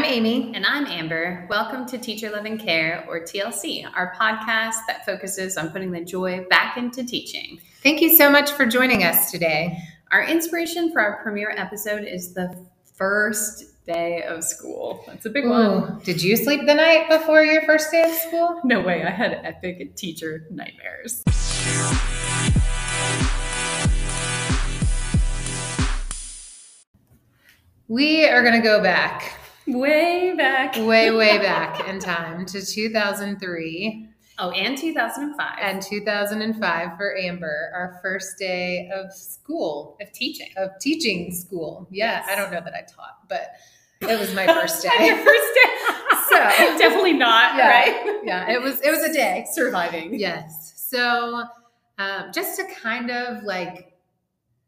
I'm Amy. And I'm Amber. Welcome to Teacher Love and Care, or TLC, our podcast that focuses on putting the joy back into teaching. Thank you so much for joining us today. Our inspiration for our premiere episode is the first day of school. That's a big Ooh, one. Did you sleep the night before your first day of school? No way, I had epic teacher nightmares. We are going to go back, Way back. way, way back in time to 2003 Oh, and 2005. and 2005 for Amber, our first day of school, of teaching. of teaching school. Yeah, Yes. I don't know that I taught, but it was my first day. Your first day. So- definitely not, Yeah. right? yeah, it was it was a day. Surviving. Yes. So, um, just to kind of like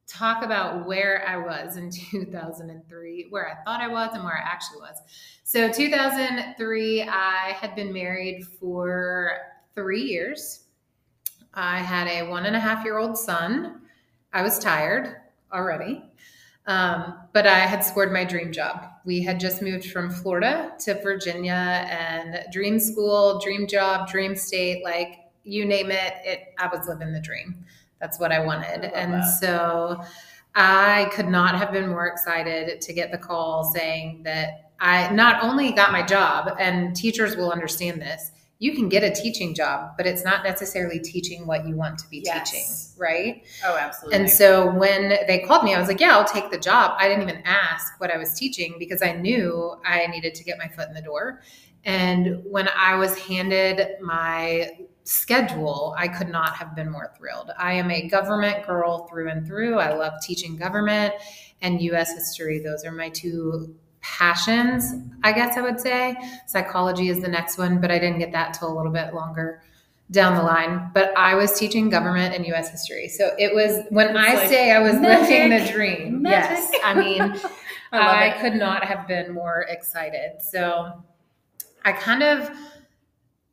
talk about where I was in 2003, where I thought I was and where I actually was. So, 2003, I had been married for three years. I had a one and a half year old son. I was tired already. Um, but I had scored my dream job. We had just moved from Florida to Virginia and dream school, dream job, dream state, like you name it, it I was living the dream. That's what I wanted. I and that. so I could not have been more excited to get the call saying that I not only got my job, and teachers will understand this, you can get a teaching job, but it's not necessarily teaching what you want to be Yes. teaching, right? Oh, absolutely. And so when they called me, I was like, yeah, I'll take the job. I didn't even ask what I was teaching because I knew I needed to get my foot in the door. And when I was handed my schedule, I could not have been more thrilled. I am a government girl through and through. I love teaching government and US history. Those are my two passions, I guess I would say. Psychology is the next one, but I didn't get that till a little bit longer down the line. But I was teaching government and US history. So it was when It's I like say I was magic, living the dream. magic. Yes. I mean, I I could not have been more excited. So I kind of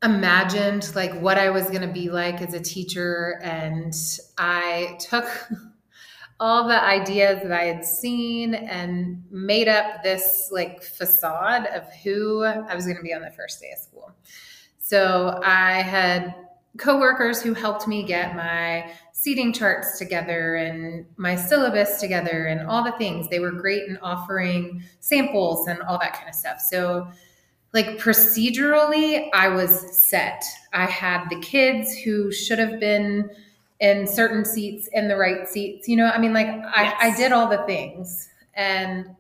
imagined like what I was going to be like as a teacher and I took all the ideas that I had seen and made up this like facade of who I was going to be on the first day of school. So I had coworkers who helped me get my seating charts together and my syllabus together and all the things. They were great in offering samples and all that kind of stuff. So like procedurally, I was set. I had the kids who should have been in certain seats in the right seats. You know, I mean, like I, I did all the things and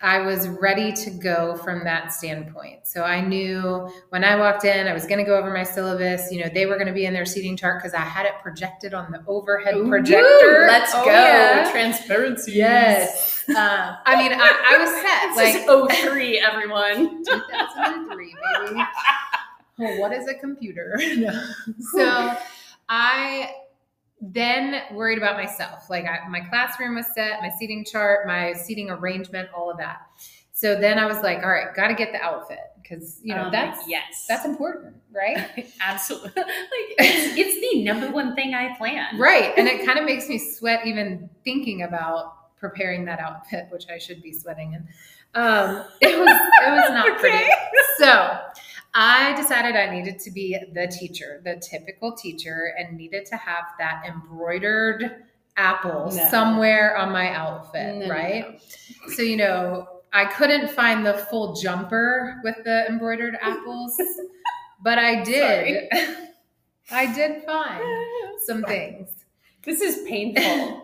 I was ready to go from that standpoint. So I knew when I walked in, I was going to go over my syllabus. You know, they were going to be in their seating chart because I had it projected on the overhead Ooh, projector. Let's Oh, go. yeah. Transparency. Yes. Uh, I mean, I, I was set. This like is 03, everyone. 2003, baby. Oh, what is a computer? No. So I then worried about myself. Like I, my classroom was set, my seating chart, my seating arrangement, all of that. So then I was like, all right, got to get the outfit because you know Um, that's yes. that's important, right? absolutely like it's, it's the number one thing I plan. right, and it kind of makes me sweat even thinking about preparing that outfit, which I should be sweating in. Um, it was it was not pretty. So I decided I needed to be the teacher, the typical teacher, and needed to have that embroidered apple No. somewhere on my outfit, No, no, right? So, you know, I couldn't find the full jumper with the embroidered apples, but I did. I did find some things. This is painful.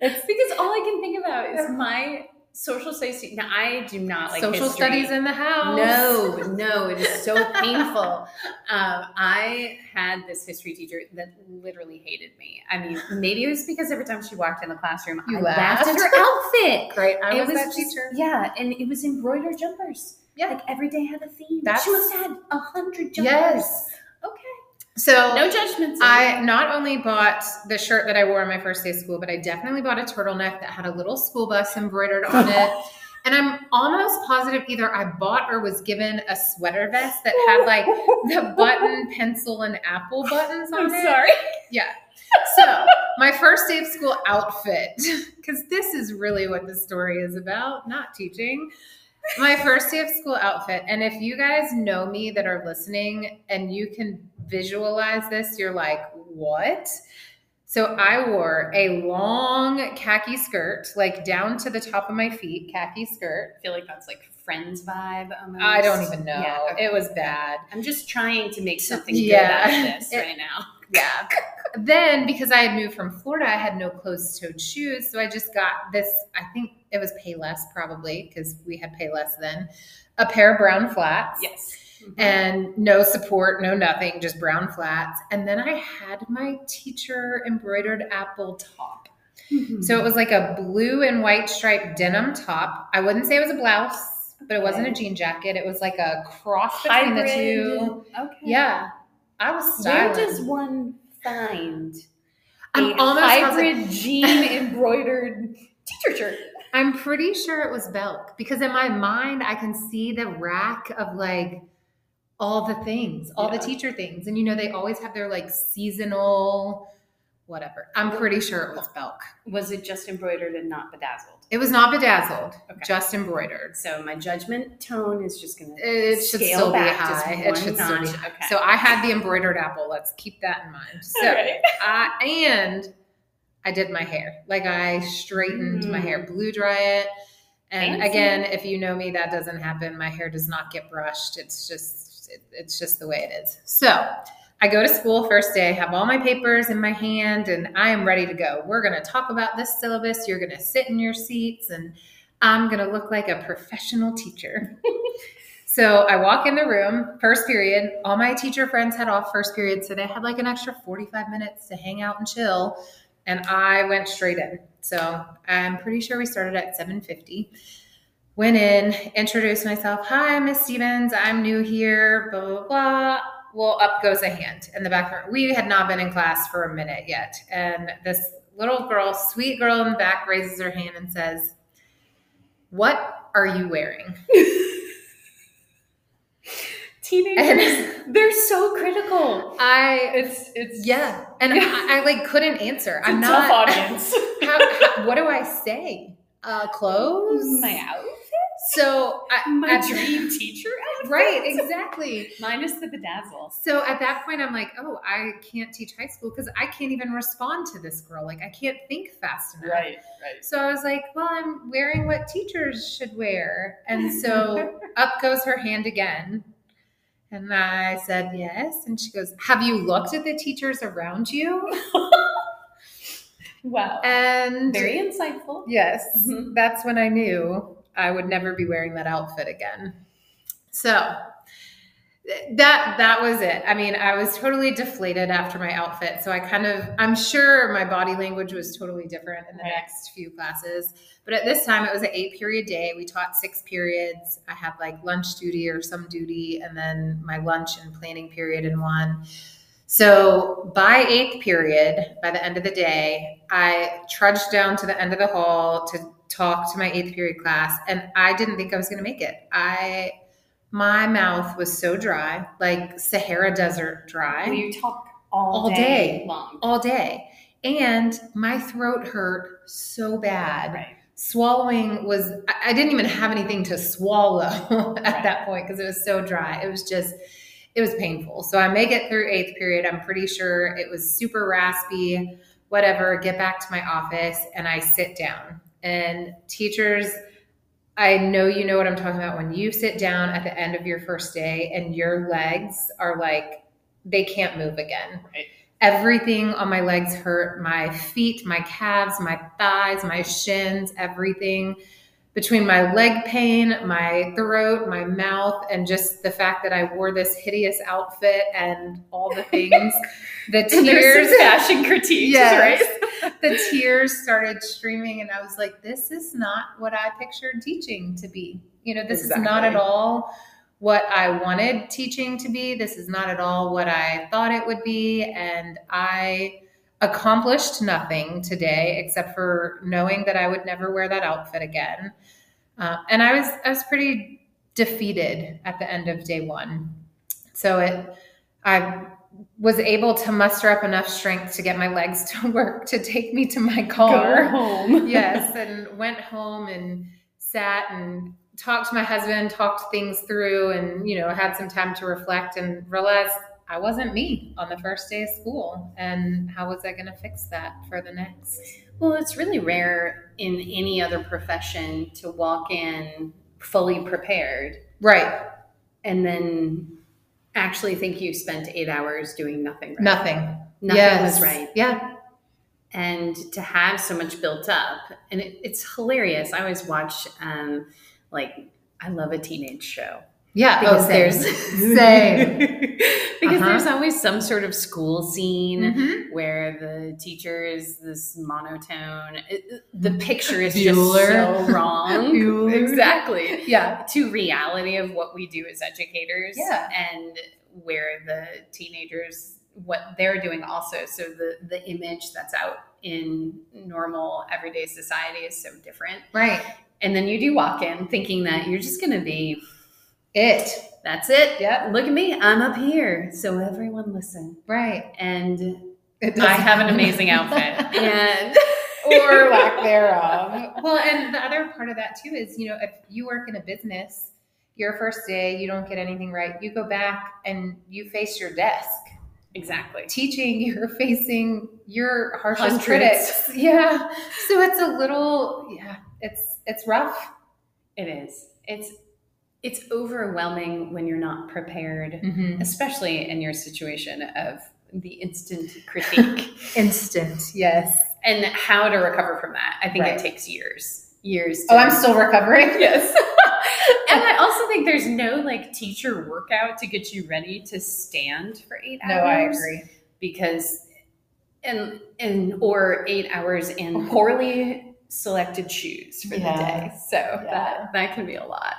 It's because all I can think about is my social studies. Now I do not like Social history. studies in the house. No, no, it is so painful. Um, I had this history teacher that literally hated me. I mean, maybe it was because every time she walked in the classroom, You I laughed at her outfit. Great. I it was, was that just- teacher. Yeah, and it was embroidered jumpers. Yeah. Like every day had a theme. That's- she must have had a hundred jumpers. Yes. So No judgments. I not only bought the shirt that I wore on my first day of school, but I definitely bought a turtleneck that had a little school bus embroidered on it. And I'm almost positive either I bought or was given a sweater vest that had like the button, pencil, and apple buttons on I'm it. sorry. Yeah. So my first day of school outfit, because this is really what the story is about, not teaching. my first day of school outfit. And if you guys know me that are listening and you can visualize this, you're like, what? So I wore a long khaki skirt, like down to the top of my feet, khaki skirt. I feel like that's like Friends vibe. Almost. I don't even know. Yeah, okay. It was bad. I'm just trying to make something Yeah. good out of this It- right now. Yeah. then because I had moved from Florida, I had no closed-toed shoes, so I just got this. I think it was Payless probably because we had Payless then. A pair of brown flats. Yes. And no support, no nothing, just brown flats. And then I had my teacher embroidered apple top. Mhm. So it was like a blue and white striped denim top. I wouldn't say it was a blouse, but it wasn't a jean jacket. It was like a cross between the two. Okay. Yeah. I was Where styling. does one find I'm a almost hybrid positive- jean embroidered teacher shirt? I'm pretty sure it was Belk because in my mind I can see the rack of like all the things, all Yeah. the teacher things. And you know, they always have their like seasonal whatever. I'm pretty sure it was Belk. Was it just embroidered and not bedazzled? It was not bedazzled, Okay. just embroidered. So my judgment tone is just going to It should still be high. It should still be high. Okay. So I had the embroidered apple. Let's keep that in mind. So Alright. I and I did my hair. Like I straightened my hair, hmm. blew dry it. And Fancy. again, if you know me, that doesn't happen. My hair does not get brushed. It's just it, it's just the way it is. So I go to school first day, have all my papers in my hand, and I am ready to go. We're gonna talk about this syllabus. You're gonna sit in your seats, and I'm gonna look like a professional teacher. So I walk in the room, first period. All my teacher friends had off first period, so they had like an extra 45 minutes to hang out and chill. And I went straight in. So I'm pretty sure we started at 7:50. Went in, introduced myself. Hi, Miss Stevens. I'm new here. Blah blah blah. Well, up goes a hand in the back room. We had not been in class for a minute yet, and this little girl, sweet girl in the back, raises her hand and says, "What are you wearing?" Teenagers, they're so critical. I It's it's yeah, and I, I like couldn't answer. I'm not. audience. how, how- what do I say? Uh, clothes. My outfit, So I, my at- dream teacher outfit, right, exactly. minus the bedazzle. So at that point, I'm like, oh, I can't teach high school because I can't even respond to this girl. Like I can't think fast enough. right. Right. So I was like, well, I'm wearing what teachers should wear. And so up goes her hand again. And I said, yes. And she goes, have you looked at the teachers around you? Wow, And very insightful. yes, Mhm. that's when I knew I would never be wearing that outfit again. So that that was it. I mean, I was totally deflated after my outfit. So I kind of I'm sure my body language was totally different in the Right. next few classes. But at this time it was an 8 period day. We taught 6 periods. I had like lunch duty or some duty and then my lunch and planning period in one. So by eighth period, by the end of the day, I trudged down to the end of the hall to talk to my eighth period class, and I didn't think I was going to make it. I my mouth was so dry, like Sahara Desert dry, You talk all, All day, day. long. all day, and my throat hurt so bad. Right. Swallowing was I I didn't even have anything to swallow at Right. that point because it was so dry. It was just it was painful. So I make it through eighth period. I'm pretty sure it was super raspy, whatever. Get back to my office and I sit down. And teachers, I know you know what I'm talking about when you sit down at the end of your first day and your legs are like, they can't move again. Right. Everything on my legs hurt my feet, my calves, my thighs, my shins, everything between my leg pain, my throat, my mouth, and just the fact that I wore this hideous outfit and all the things, the tears, fashion critiques, Yes. right? the tears started streaming, and I was like, "This is not what I pictured teaching to be. You know, this is not at all." What I wanted teaching to be. This is not at all what I thought it would be. And I accomplished nothing today except for knowing that I would never wear that outfit again. Uh, and I was I was pretty defeated at the end of day one. So it I was able to muster up enough strength to get my legs to work to take me to my car Go home. yes, and went home and sat and talked to my husband, talked things through, and you know, had some time to reflect and realized I wasn't me on the first day of school. And how was I going to fix that for the next? Well, it's really rare in any other profession to walk in fully prepared Right. and then actually think you spent eight hours doing nothing right. Nothing. Nothing Yes. was right. Yeah. and to have so much built up and it, it's hilarious i always watch um like i love a teenage show Yeah. because oh, there's Same. Because Uh-huh. there's always some sort of school scene Mhm. where the teacher is this monotone the picture is Bueller. just so wrong exactly Yeah. to reality of what we do as educators Yeah. and where the teenagers what they're doing also so the the image that's out in normal everyday society is so different Right. and then you do walk in thinking that you're just going to be It. that's it Yep. look at me i'm up here so everyone listen Right. and i have an amazing outfit and or lack thereof. Well, and the other part of that too is, you know, if you work in a business, your first day, you don't get anything right, you go back and you face your desk. exactly Teaching, you're facing your harshest Hundreds. critics. Yeah. So it's a little, yeah, it's it's rough. it is it's it's overwhelming when you're not prepared Mm-hmm. especially in your situation of the instant critique Instant, yes. and how to recover from that. I think Right. it takes years. Years. Oh, I'm still recovering. yes. and I also think there's no like teacher workout to get you ready to stand for eight hours. No. I agree. Because and and or eight hours in poorly selected shoes for Yeah. the day. So that that can be a lot.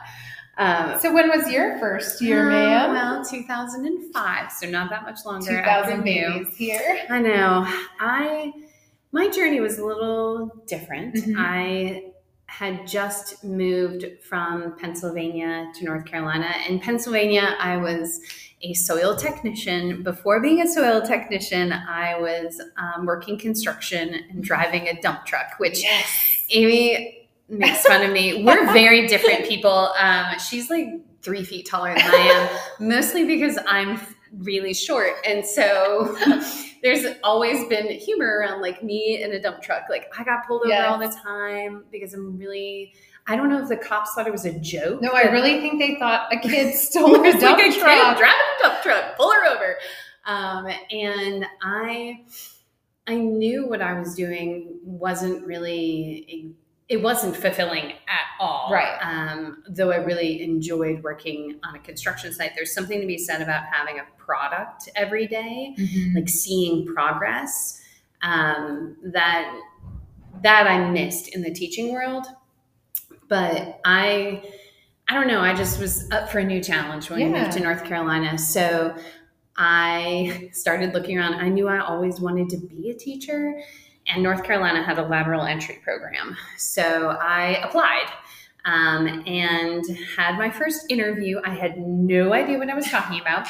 Um, So when was your first year, uh, ma'am? Well, 2005, so not that much longer. Two after thousand you. babies here. I know. I my journey was a little different. Mhm. I had just moved from Pennsylvania to North Carolina. In Pennsylvania, I was a soil technician. Before being a soil technician, I was um, working construction and driving a dump truck, which Yes. Amy makes fun of me. We're very different people. Um, she's like three feet taller than I am, mostly because I'm really short. And so there's always been humor around like me in a dump truck. Like I got pulled over Yes. all the time because I'm really. I don't know if the cops thought it was a joke. No, I really think they thought a kid stole a dump like a truck. driving a dump truck, pull her over. Um, and I, I knew what I was doing wasn't really, it wasn't fulfilling at all. Right. Um, though I really enjoyed working on a construction site. There's something to be said about having a product every day Mhm. like seeing progress um, that that I missed in the teaching world. But I I don't know, I just was up for a new challenge when Yeah. moved to North Carolina. So I started looking around. I knew I always wanted to be a teacher, and North Carolina had a lateral entry program. So I applied um, and had my first interview. I had no idea what I was talking about.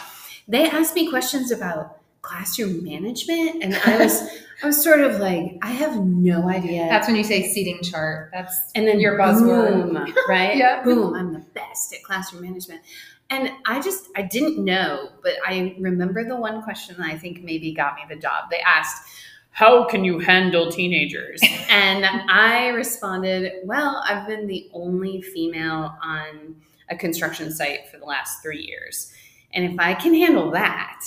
They asked me questions about classroom management, and I was I was sort of like, I have no idea. That's when you say seating chart. That's and then your buzzword. boom, right? Yeah. boom. I'm the best at classroom management. And I just I didn't know, but I remember the one question that I think maybe got me the job. They asked, "How can you handle teenagers?" and I responded, "Well, I've been the only female on a construction site for the last 3 years. And if I can handle that,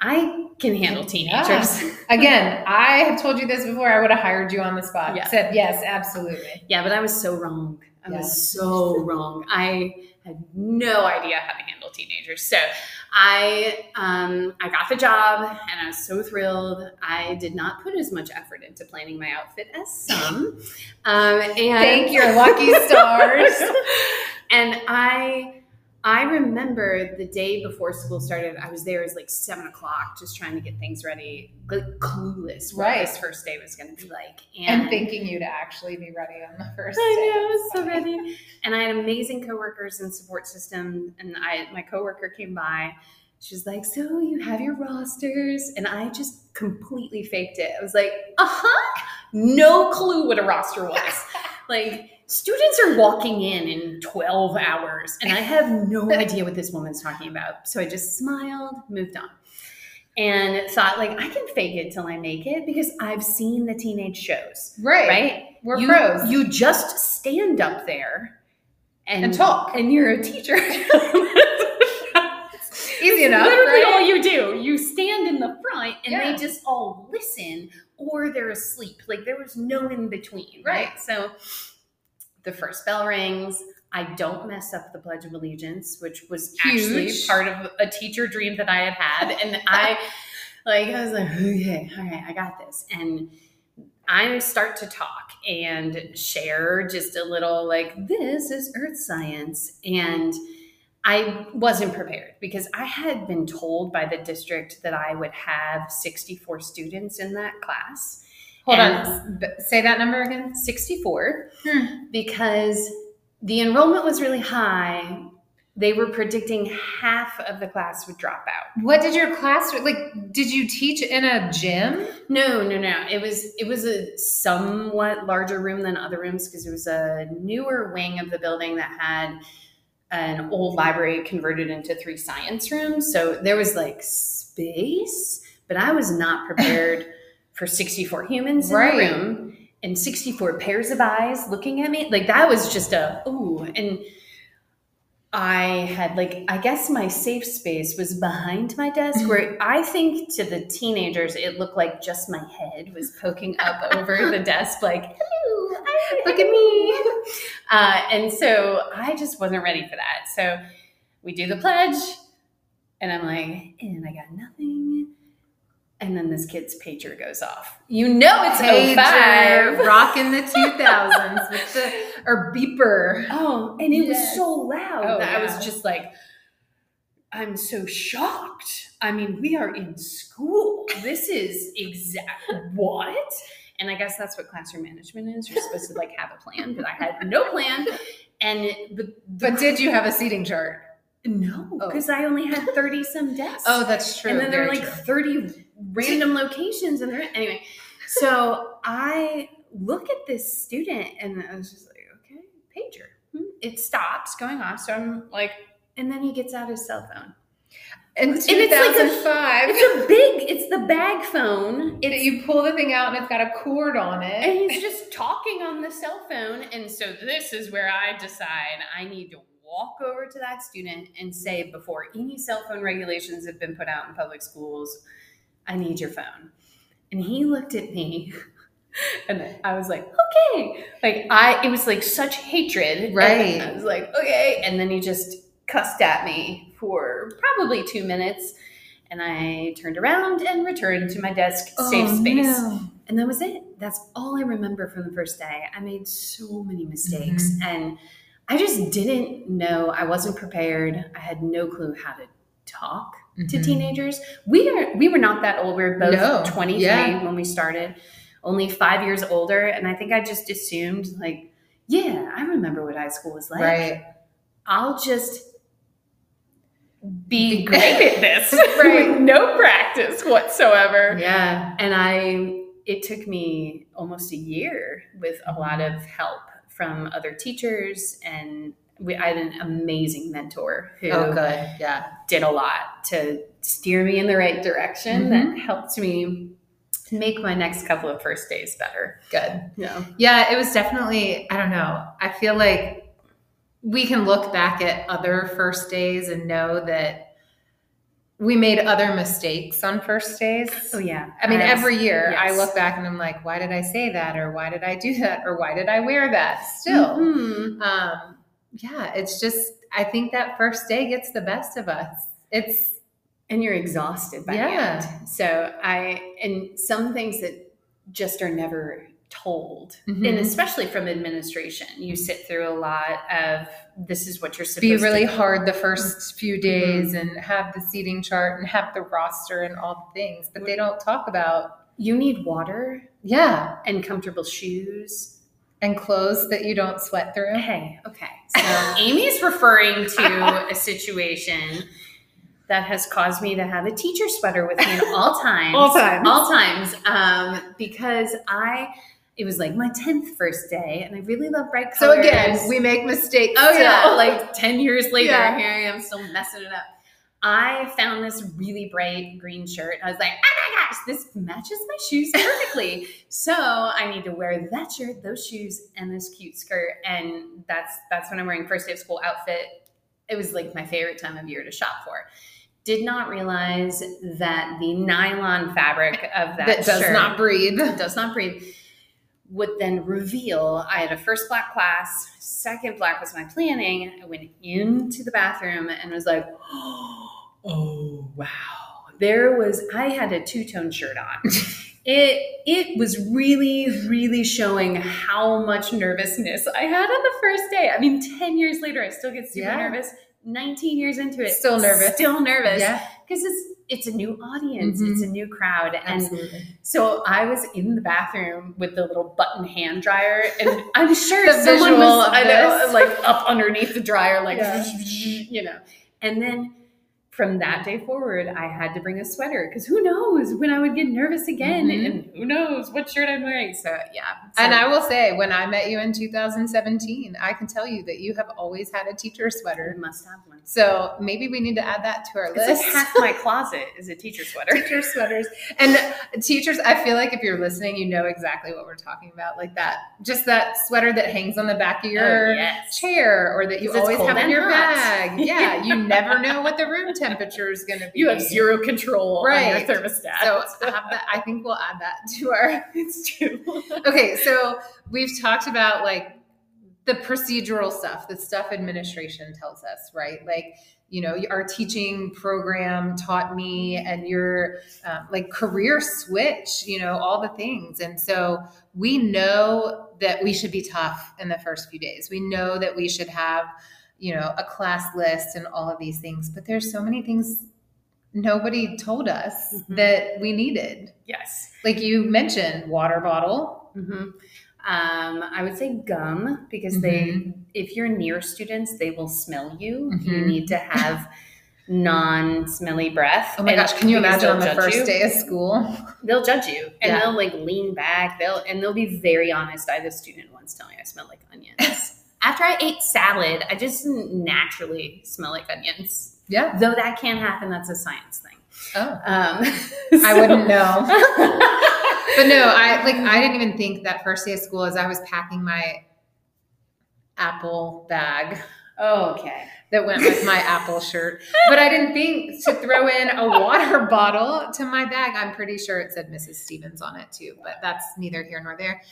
I can handle teenagers." again. I have told you this before. I would have hired you on the spot. Yeah. Said yes, absolutely. Yeah, but I was so wrong. I Yeah. was so wrong. I had no idea how to handle teenagers. So I um, I got the job and I was so thrilled. I did not put as much effort into planning my outfit as some. Um, and Thank your lucky stars. and I I remember the day before school started, I was there. It was like seven o'clock, just trying to get things ready, like clueless what Right. this first day was going to be like, and thinking you to actually be ready on the first day. I know, I was so ready. And I had amazing coworkers and support system. And I, my coworker came by. She's like, "So you have your rosters?" And I just completely faked it. I was like, "Uh huh." No clue what a roster was. like students are walking in in 12 hours and i have no idea what this woman's talking about so i just smiled moved on and thought like i can fake it till i make it because i've seen the teenage shows Right. right We're you, pros. you just stand up there and, And talk. and you're a teacher Easy enough. literally right? all you do you stand in the front and Yeah. they just all listen or they're asleep like there was no in between right, Right. so the first bell rings. I don't mess up the pledge of allegiance which was actually part of a teacher dream that i had had. And i like i was like okay all right i got this. And I start to talk and share just a little like this is earth science. And I wasn't prepared because I had been told by the district that I would have 64 students in that class. Hold on. B- Say that number again. 64 Hmm. because the enrollment was really high. They were predicting half of the class would drop out. What did your class like? Did you teach in a gym? No, no, no. It was it was a somewhat larger room than other rooms because it was a newer wing of the building that had an old library converted into three science rooms. So there was like space, but I was not prepared for 64 humans in Right. the room and 64 pairs of eyes looking at me. Like that was just a ooh and I had like I guess my safe space was behind my desk where I think to the teenagers it looked like just my head was poking up over the desk like hello I- Look at me. uh, and so I just wasn't ready for that so we do the pledge and I'm like and I got nothing and then this kid's pager goes off you know it's oh Pager, 05 rocking the 2000s with the or beeper. Oh, and it Yes. was so loud Oh, that I was just like, I'm so shocked. I mean, we are in school. This is exact what? And I guess that's what classroom management is. You're supposed to like have a plan, but I had no plan. And it- but But did you have a seating chart? no, Oh. because I only had 30 some desks. Oh, that's true. and then there were like true. 30 random locations and there anyway. So I look at this student and I was just like, okay, pager. Hmm. It stops going off. So I'm like, and then he gets out his cell phone. in and it's like a- 2005. It's a big, it's the bag phone. It's you pull the thing out and it's got a cord on it. and he's just talking on the cell phone. And so this is where I decide I need to walk over to that student and say, before any cell phone regulations have been put out in public schools, I need your phone. And he looked at me and I was like, okay. Like I it was like such hatred. Right. And I was like, okay. And then he just cussed at me for probably two minutes. And I turned around and returned to my desk, safe Oh, space. no. And that was it. That's all I remember from the first day. I made so many mistakes Mm-hmm. and I just didn't know. I wasn't prepared. I had no clue how to talk to Mhm. teenagers. We are we were not that old. We were both No, 23 yeah. when we started. Only 5 years older and I think I just assumed like, yeah, I remember what high school was like. Right. I'll just be great at this Right. with no practice whatsoever Yeah. and i it took me almost a year with a lot of help from other teachers and we, i had an amazing mentor who Oh, good. Yeah. did a lot to steer me in the right direction that helped me make my next couple of first days better Good. yeah Yeah, it was definitely, I don't know. I feel like we can look back at other first days and know that we made other mistakes on first days. oh yeah I mean, Yes. every year I look back and I'm like, why did I say that? Or why did I do that? Or why did I wear that still? Mhm. Um, yeah, it's just, I think that first day gets the best of us. It's, and you're exhausted by Yeah. the end. So I and some things that just are never told, Mhm. and especially from administration, you sit through a lot of this is what you're supposed to be really hard the first few days Mm-hmm. and have the seating chart and have the roster and all the things, but they don't talk about, You need water yeah, and comfortable shoes. And clothes that you don't sweat through. Okay, okay. So Amy's referring to a situation that has caused me to have a teacher sweater with me at all times. All times. All times. Um, because I, it was like my 10th first day and I really love bright colors. So again, we make mistakes. Oh yeah, like 10 years later, Yeah. here I am still messing it up. I found this really bright green shirt. I was like, oh my gosh, this matches my shoes perfectly. so I need to wear that shirt, those shoes, and this cute skirt. And that's that's when I'm wearing first day of school outfit. It was like my favorite time of year to shop for. Did not realize that the nylon fabric of that, that does not breathe. does not breathe would then reveal I had a first black class, second black was my planning. I went into the bathroom and was like, oh wow. There was I had a two-tone shirt on. it it was really, really showing how much nervousness I had on the first day. I mean, 10 years later, I still get super Yeah. nervous. 19 years into it, Still nervous. Still nervous. Yeah, Because it's it's a new audience, Mhm. it's a new crowd. And absolutely. so I was in the bathroom with the little button hand dryer, and I'm sure The someone visual was I know, this. like up underneath the dryer, like Yeah. you know. And then from that day forward, I had to bring a sweater because who knows when I would get nervous again, Mhm. and who knows what shirt I'm wearing. So yeah, So- And I will say, when I met you in 2017, I can tell you that you have always had a teacher I sweater. must have one. So maybe we need to add that to our It's list. like half my closet is a teacher sweater. teacher sweaters and teachers i feel like if you're listening you know exactly what we're talking about like that just that sweater that hangs on the back of your Oh, yes. chair or that you always have in your hot. bag yeah you never know what the room temperature is going to be You have zero control on Right. your thermostat. so have that i think we'll add that to our it's true. okay so we've talked about like the procedural stuff the stuff administration tells us right like you know our teaching program taught me and your um, like career switch you know all the things and so we know that we should be tough in the first few days we know that we should have you know a class list and all of these things but there's so many things nobody told us Mhm. that we needed Yes. like you mentioned water bottle hmm Um, I would say gum because they, if you're near students, they will smell you. You Mhm. need to have non-smelly breath. Oh my And gosh, can you imagine on the first you. day of school? They'll judge you and Yeah. they'll like lean back. They'll and they'll be very honest. I had a student once telling me I smell like onions. After I ate salad, I just naturally smell like onions. Yeah. Though that can happen, that's a science thing. Oh. Um, I wouldn't know. know. But no, I like I didn't even think that first day of school as I was packing my apple bag oh, okay. that went with my apple shirt. But I didn't think to throw in a water bottle to my bag. I'm pretty sure it said Mrs. Stevens on it too, but that's neither here nor there.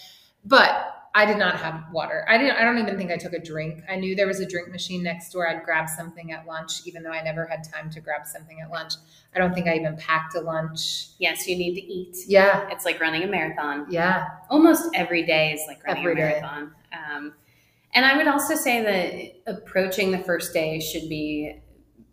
But I did not have water. I didn't I don't even think I took a drink. I knew there was a drink machine next door. I'd grab something at lunch, even though I never had time to grab something at lunch. I don't think I even packed a lunch. Yes, you need to eat. Yeah. It's like running a marathon. Yeah. Almost every day is like running Every a marathon. Um, and I would also say that approaching the first day should be,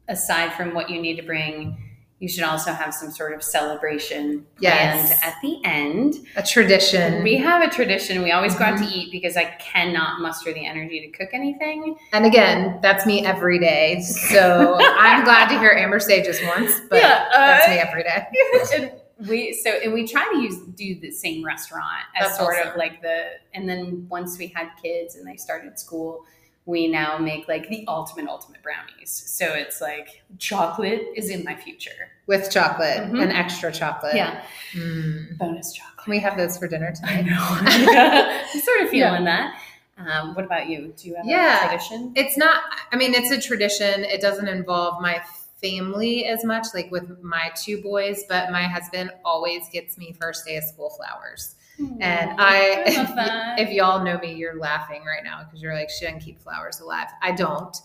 aside from what you need to bring, you should also have some sort of celebration planned Yes. at the end. A tradition. We have a tradition. We always go out to Mhm. eat because I cannot muster the energy to cook anything. And again, that's me every day. So I'm glad to hear Amber say just once, but Yeah, uh, that's me every day. and we so and we try to use do the same restaurant as That's sort awesome. of like the and then once we had kids and they started school we now make like the ultimate ultimate brownies so it's like chocolate is in my future With chocolate Mhm. and extra chocolate. yeah Mm. bonus chocolate Can we have those for dinner i tonight? know i'm sort of feeling that um, what about you do you have Yeah. a tradition It's not, I mean, it's a tradition. It doesn't involve my family as much, like with my two boys, but my husband always gets me first day of school flowers. And I, I love that. if y'all know me, you're laughing right now because you're like, she doesn't keep flowers alive. I don't.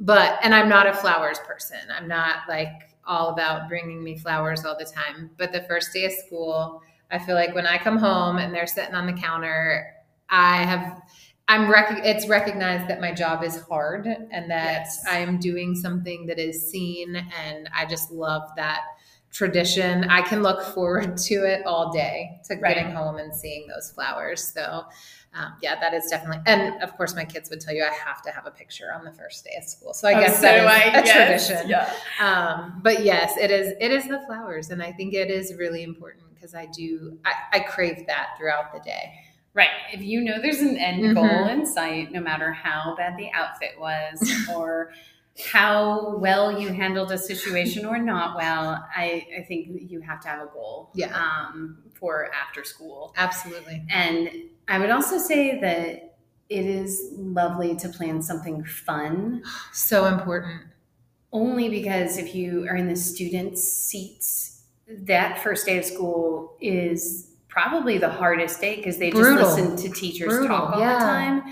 But, and I'm not a flowers person. I'm not like all about bringing me flowers all the time. But the first day of school, I feel like when I come home and they're sitting on the counter, I have, I'm rec- it's recognized that my job is hard and that Yes. I am doing something that is seen. And I just love that tradition. I can look forward to it all day to Right. getting home and seeing those flowers. So, um, yeah, that is definitely, and of course, my kids would tell you I have to have a picture on the first day of school. So I Oh, guess so that is I, a yes, tradition. yeah Um, but yes, it is. It is the flowers, and I think it is really important because I do. I, I crave that throughout the day. Right. If you know there's an end Mhm. goal in sight, no matter how bad the outfit was or how well you handled a situation or not well, I, I think you have to have a goal Yeah. um, for after school. Absolutely. And I would also say that it is lovely to plan something fun So important. only because if you are in the students' seats, that first day of school is probably the hardest day because they just Brutal. listen to teachers Brutal, talk all yeah. the time.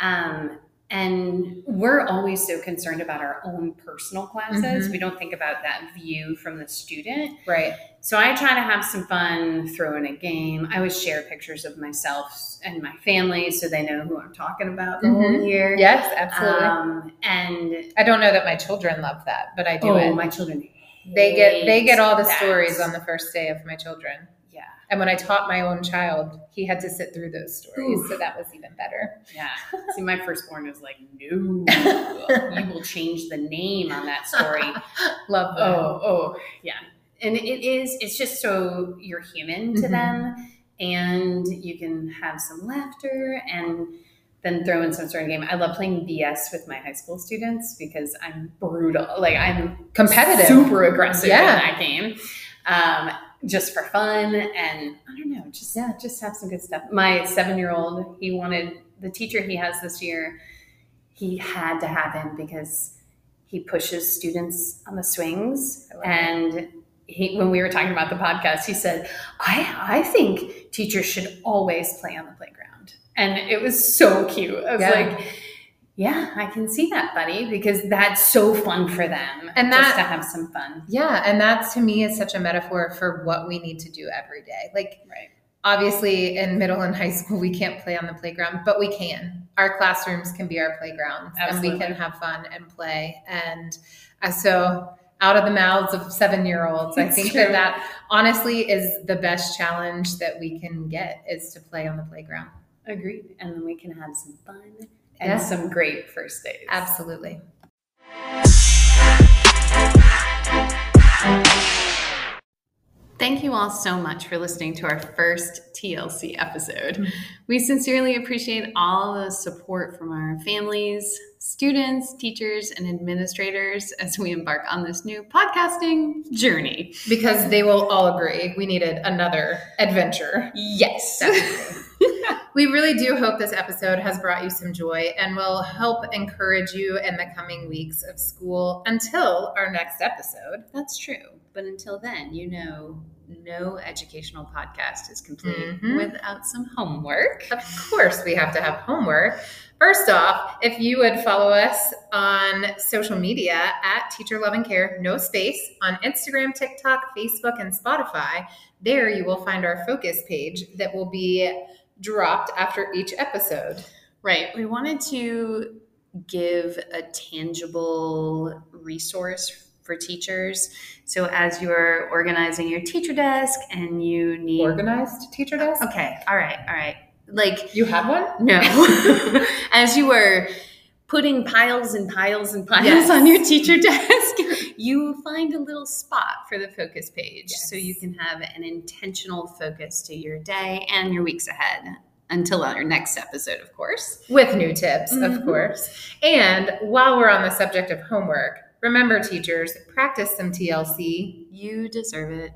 Um, and we're always so concerned about our own personal classes. Mhm. We don't think about that view from the student. Right. So I try to have some fun, throw in a game. I always share pictures of myself and my family so they know who I'm talking about the whole Mhm. year. Yes, absolutely. Um, and I don't know that my children love that, but I do oh, it. my children they get they get all the hate stories on the first day of my children. And when I taught my own child, he had to sit through those stories, Oof. so that was even better. yeah. See, my firstborn is like, no, you will change the name on that story. Love oh, oh, yeah. And it is. It's just so you're human to Mhm. them, and you can have some laughter and. Then throw in some sort of game. I love playing BS with my high school students because I'm brutal. Like I'm competitive. super aggressive Yeah. in that game, um, just for fun. And I don't know, just yeah, just have some good stuff. My seven year old, he wanted the teacher he has this year. He had to have him because he pushes students on the swings and. He, when we were talking about the podcast, he said, I, I think teachers should always play on the playground. And it was so cute. I was Yeah. like, yeah, I can see that, buddy, because that's so fun for them. And just that- to have some fun. Yeah, and that to me is such a metaphor for what we need to do every day. Like Right. obviously in middle and high school we can't play on the playground, but we can. Our classrooms can be our playgrounds and we can have fun and play. And uh, so out of the mouths of seven year olds, I think that that honestly is the best challenge that we can get is to play on the playground. Agreed. And then we can have some fun and Yeah. some great first days. Absolutely. Thank you all so much for listening to our first TLC episode. Mm-hmm. We sincerely appreciate all the support from our families, students, teachers, and administrators as we embark on this new podcasting journey. Because they will all agree we needed another adventure. Yes. We really do hope this episode has brought you some joy and will help encourage you in the coming weeks of school until our next episode. That's true. But until then, you know, no educational podcast is complete Mhm. without some homework. Of course, we have to have homework. First off, if you would follow us on social media at Teacher Love and Care, no space, on Instagram, TikTok, Facebook, and Spotify, there you will find our focus page that will be dropped after each episode. Right. We wanted to give a tangible resource for teachers. So as you're organizing your teacher desk and you need Organized teacher desk? Okay, all right, all right. Like You have one? no. as you were putting piles and piles and piles yes. on your teacher desk, you find a little spot for the focus page yes. so you can have an intentional focus to your day and your weeks ahead until our next episode, of course. With new tips, mm-hmm. of course. And while we're on the subject of homework, remember, teachers, practice some TLC. You deserve it.